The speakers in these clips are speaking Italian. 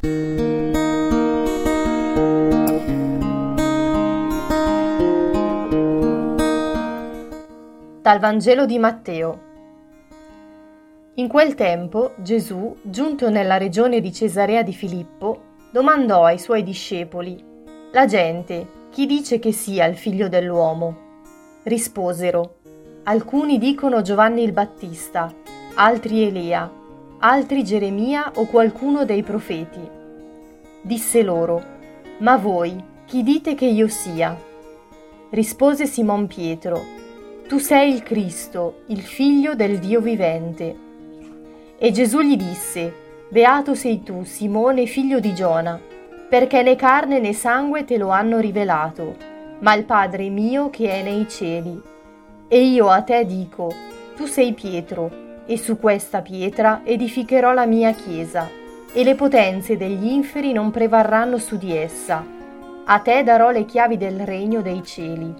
Dal Vangelo di Matteo. In quel tempo Gesù, giunto nella regione di Cesarea di Filippo, domandò ai suoi discepoli, La gente, chi dice che sia il figlio dell'uomo? Risposero, Alcuni dicono Giovanni il Battista, altri Elia, altri Geremia o qualcuno dei profeti. Disse loro, Ma voi, chi dite che io sia? Rispose Simon Pietro, tu sei il Cristo, il figlio del Dio vivente. E Gesù gli disse, Beato sei tu, Simone, figlio di Giona, perché né carne né sangue te lo hanno rivelato, ma il Padre mio che è nei cieli. E io a te dico, tu sei Pietro, e su questa pietra edificherò la mia chiesa, e le potenze degli inferi non prevarranno su di essa. A te darò le chiavi del regno dei cieli.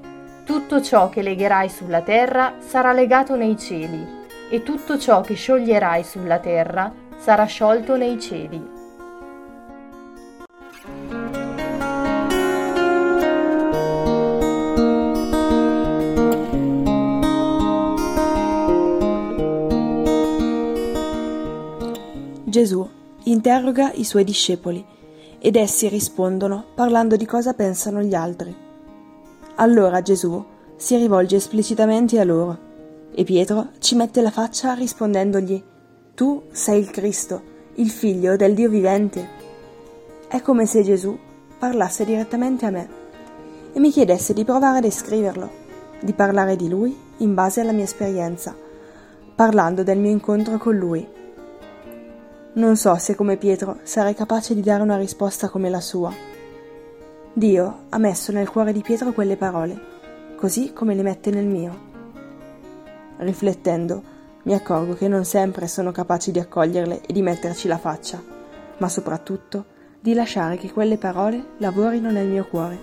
Tutto ciò che legherai sulla terra sarà legato nei cieli, e tutto ciò che scioglierai sulla terra sarà sciolto nei cieli. Gesù interroga i suoi discepoli ed essi rispondono parlando di cosa pensano gli altri. Allora Gesù si rivolge esplicitamente a loro e Pietro ci mette la faccia rispondendogli Tu sei il Cristo, il figlio del Dio vivente. È come se Gesù parlasse direttamente a me e mi chiedesse di provare a descriverlo, di parlare di lui in base alla mia esperienza, parlando del mio incontro con lui. Non so se come Pietro sarei capace di dare una risposta come la sua Dio ha messo nel cuore di Pietro quelle parole, così come le mette nel mio. Riflettendo, mi accorgo che non sempre sono capace di accoglierle e di metterci la faccia, ma soprattutto di lasciare che quelle parole lavorino nel mio cuore,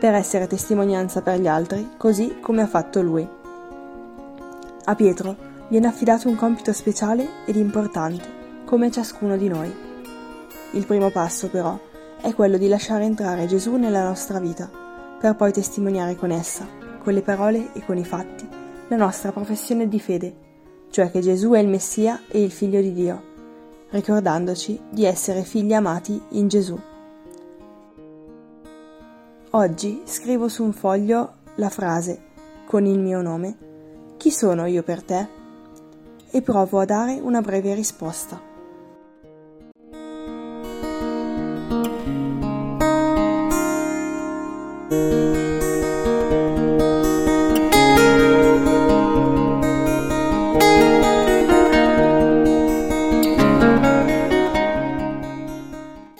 per essere testimonianza per gli altri, così come ha fatto lui. A Pietro viene affidato un compito speciale ed importante, come ciascuno di noi. Il primo passo, però, è quello di lasciare entrare Gesù nella nostra vita, per poi testimoniare con essa, con le parole e con i fatti, la nostra professione di fede, cioè che Gesù è il Messia e il Figlio di Dio, ricordandoci di essere figli amati in Gesù. Oggi scrivo su un foglio la frase, con il mio nome, Chi sono io per te? e provo a dare una breve risposta.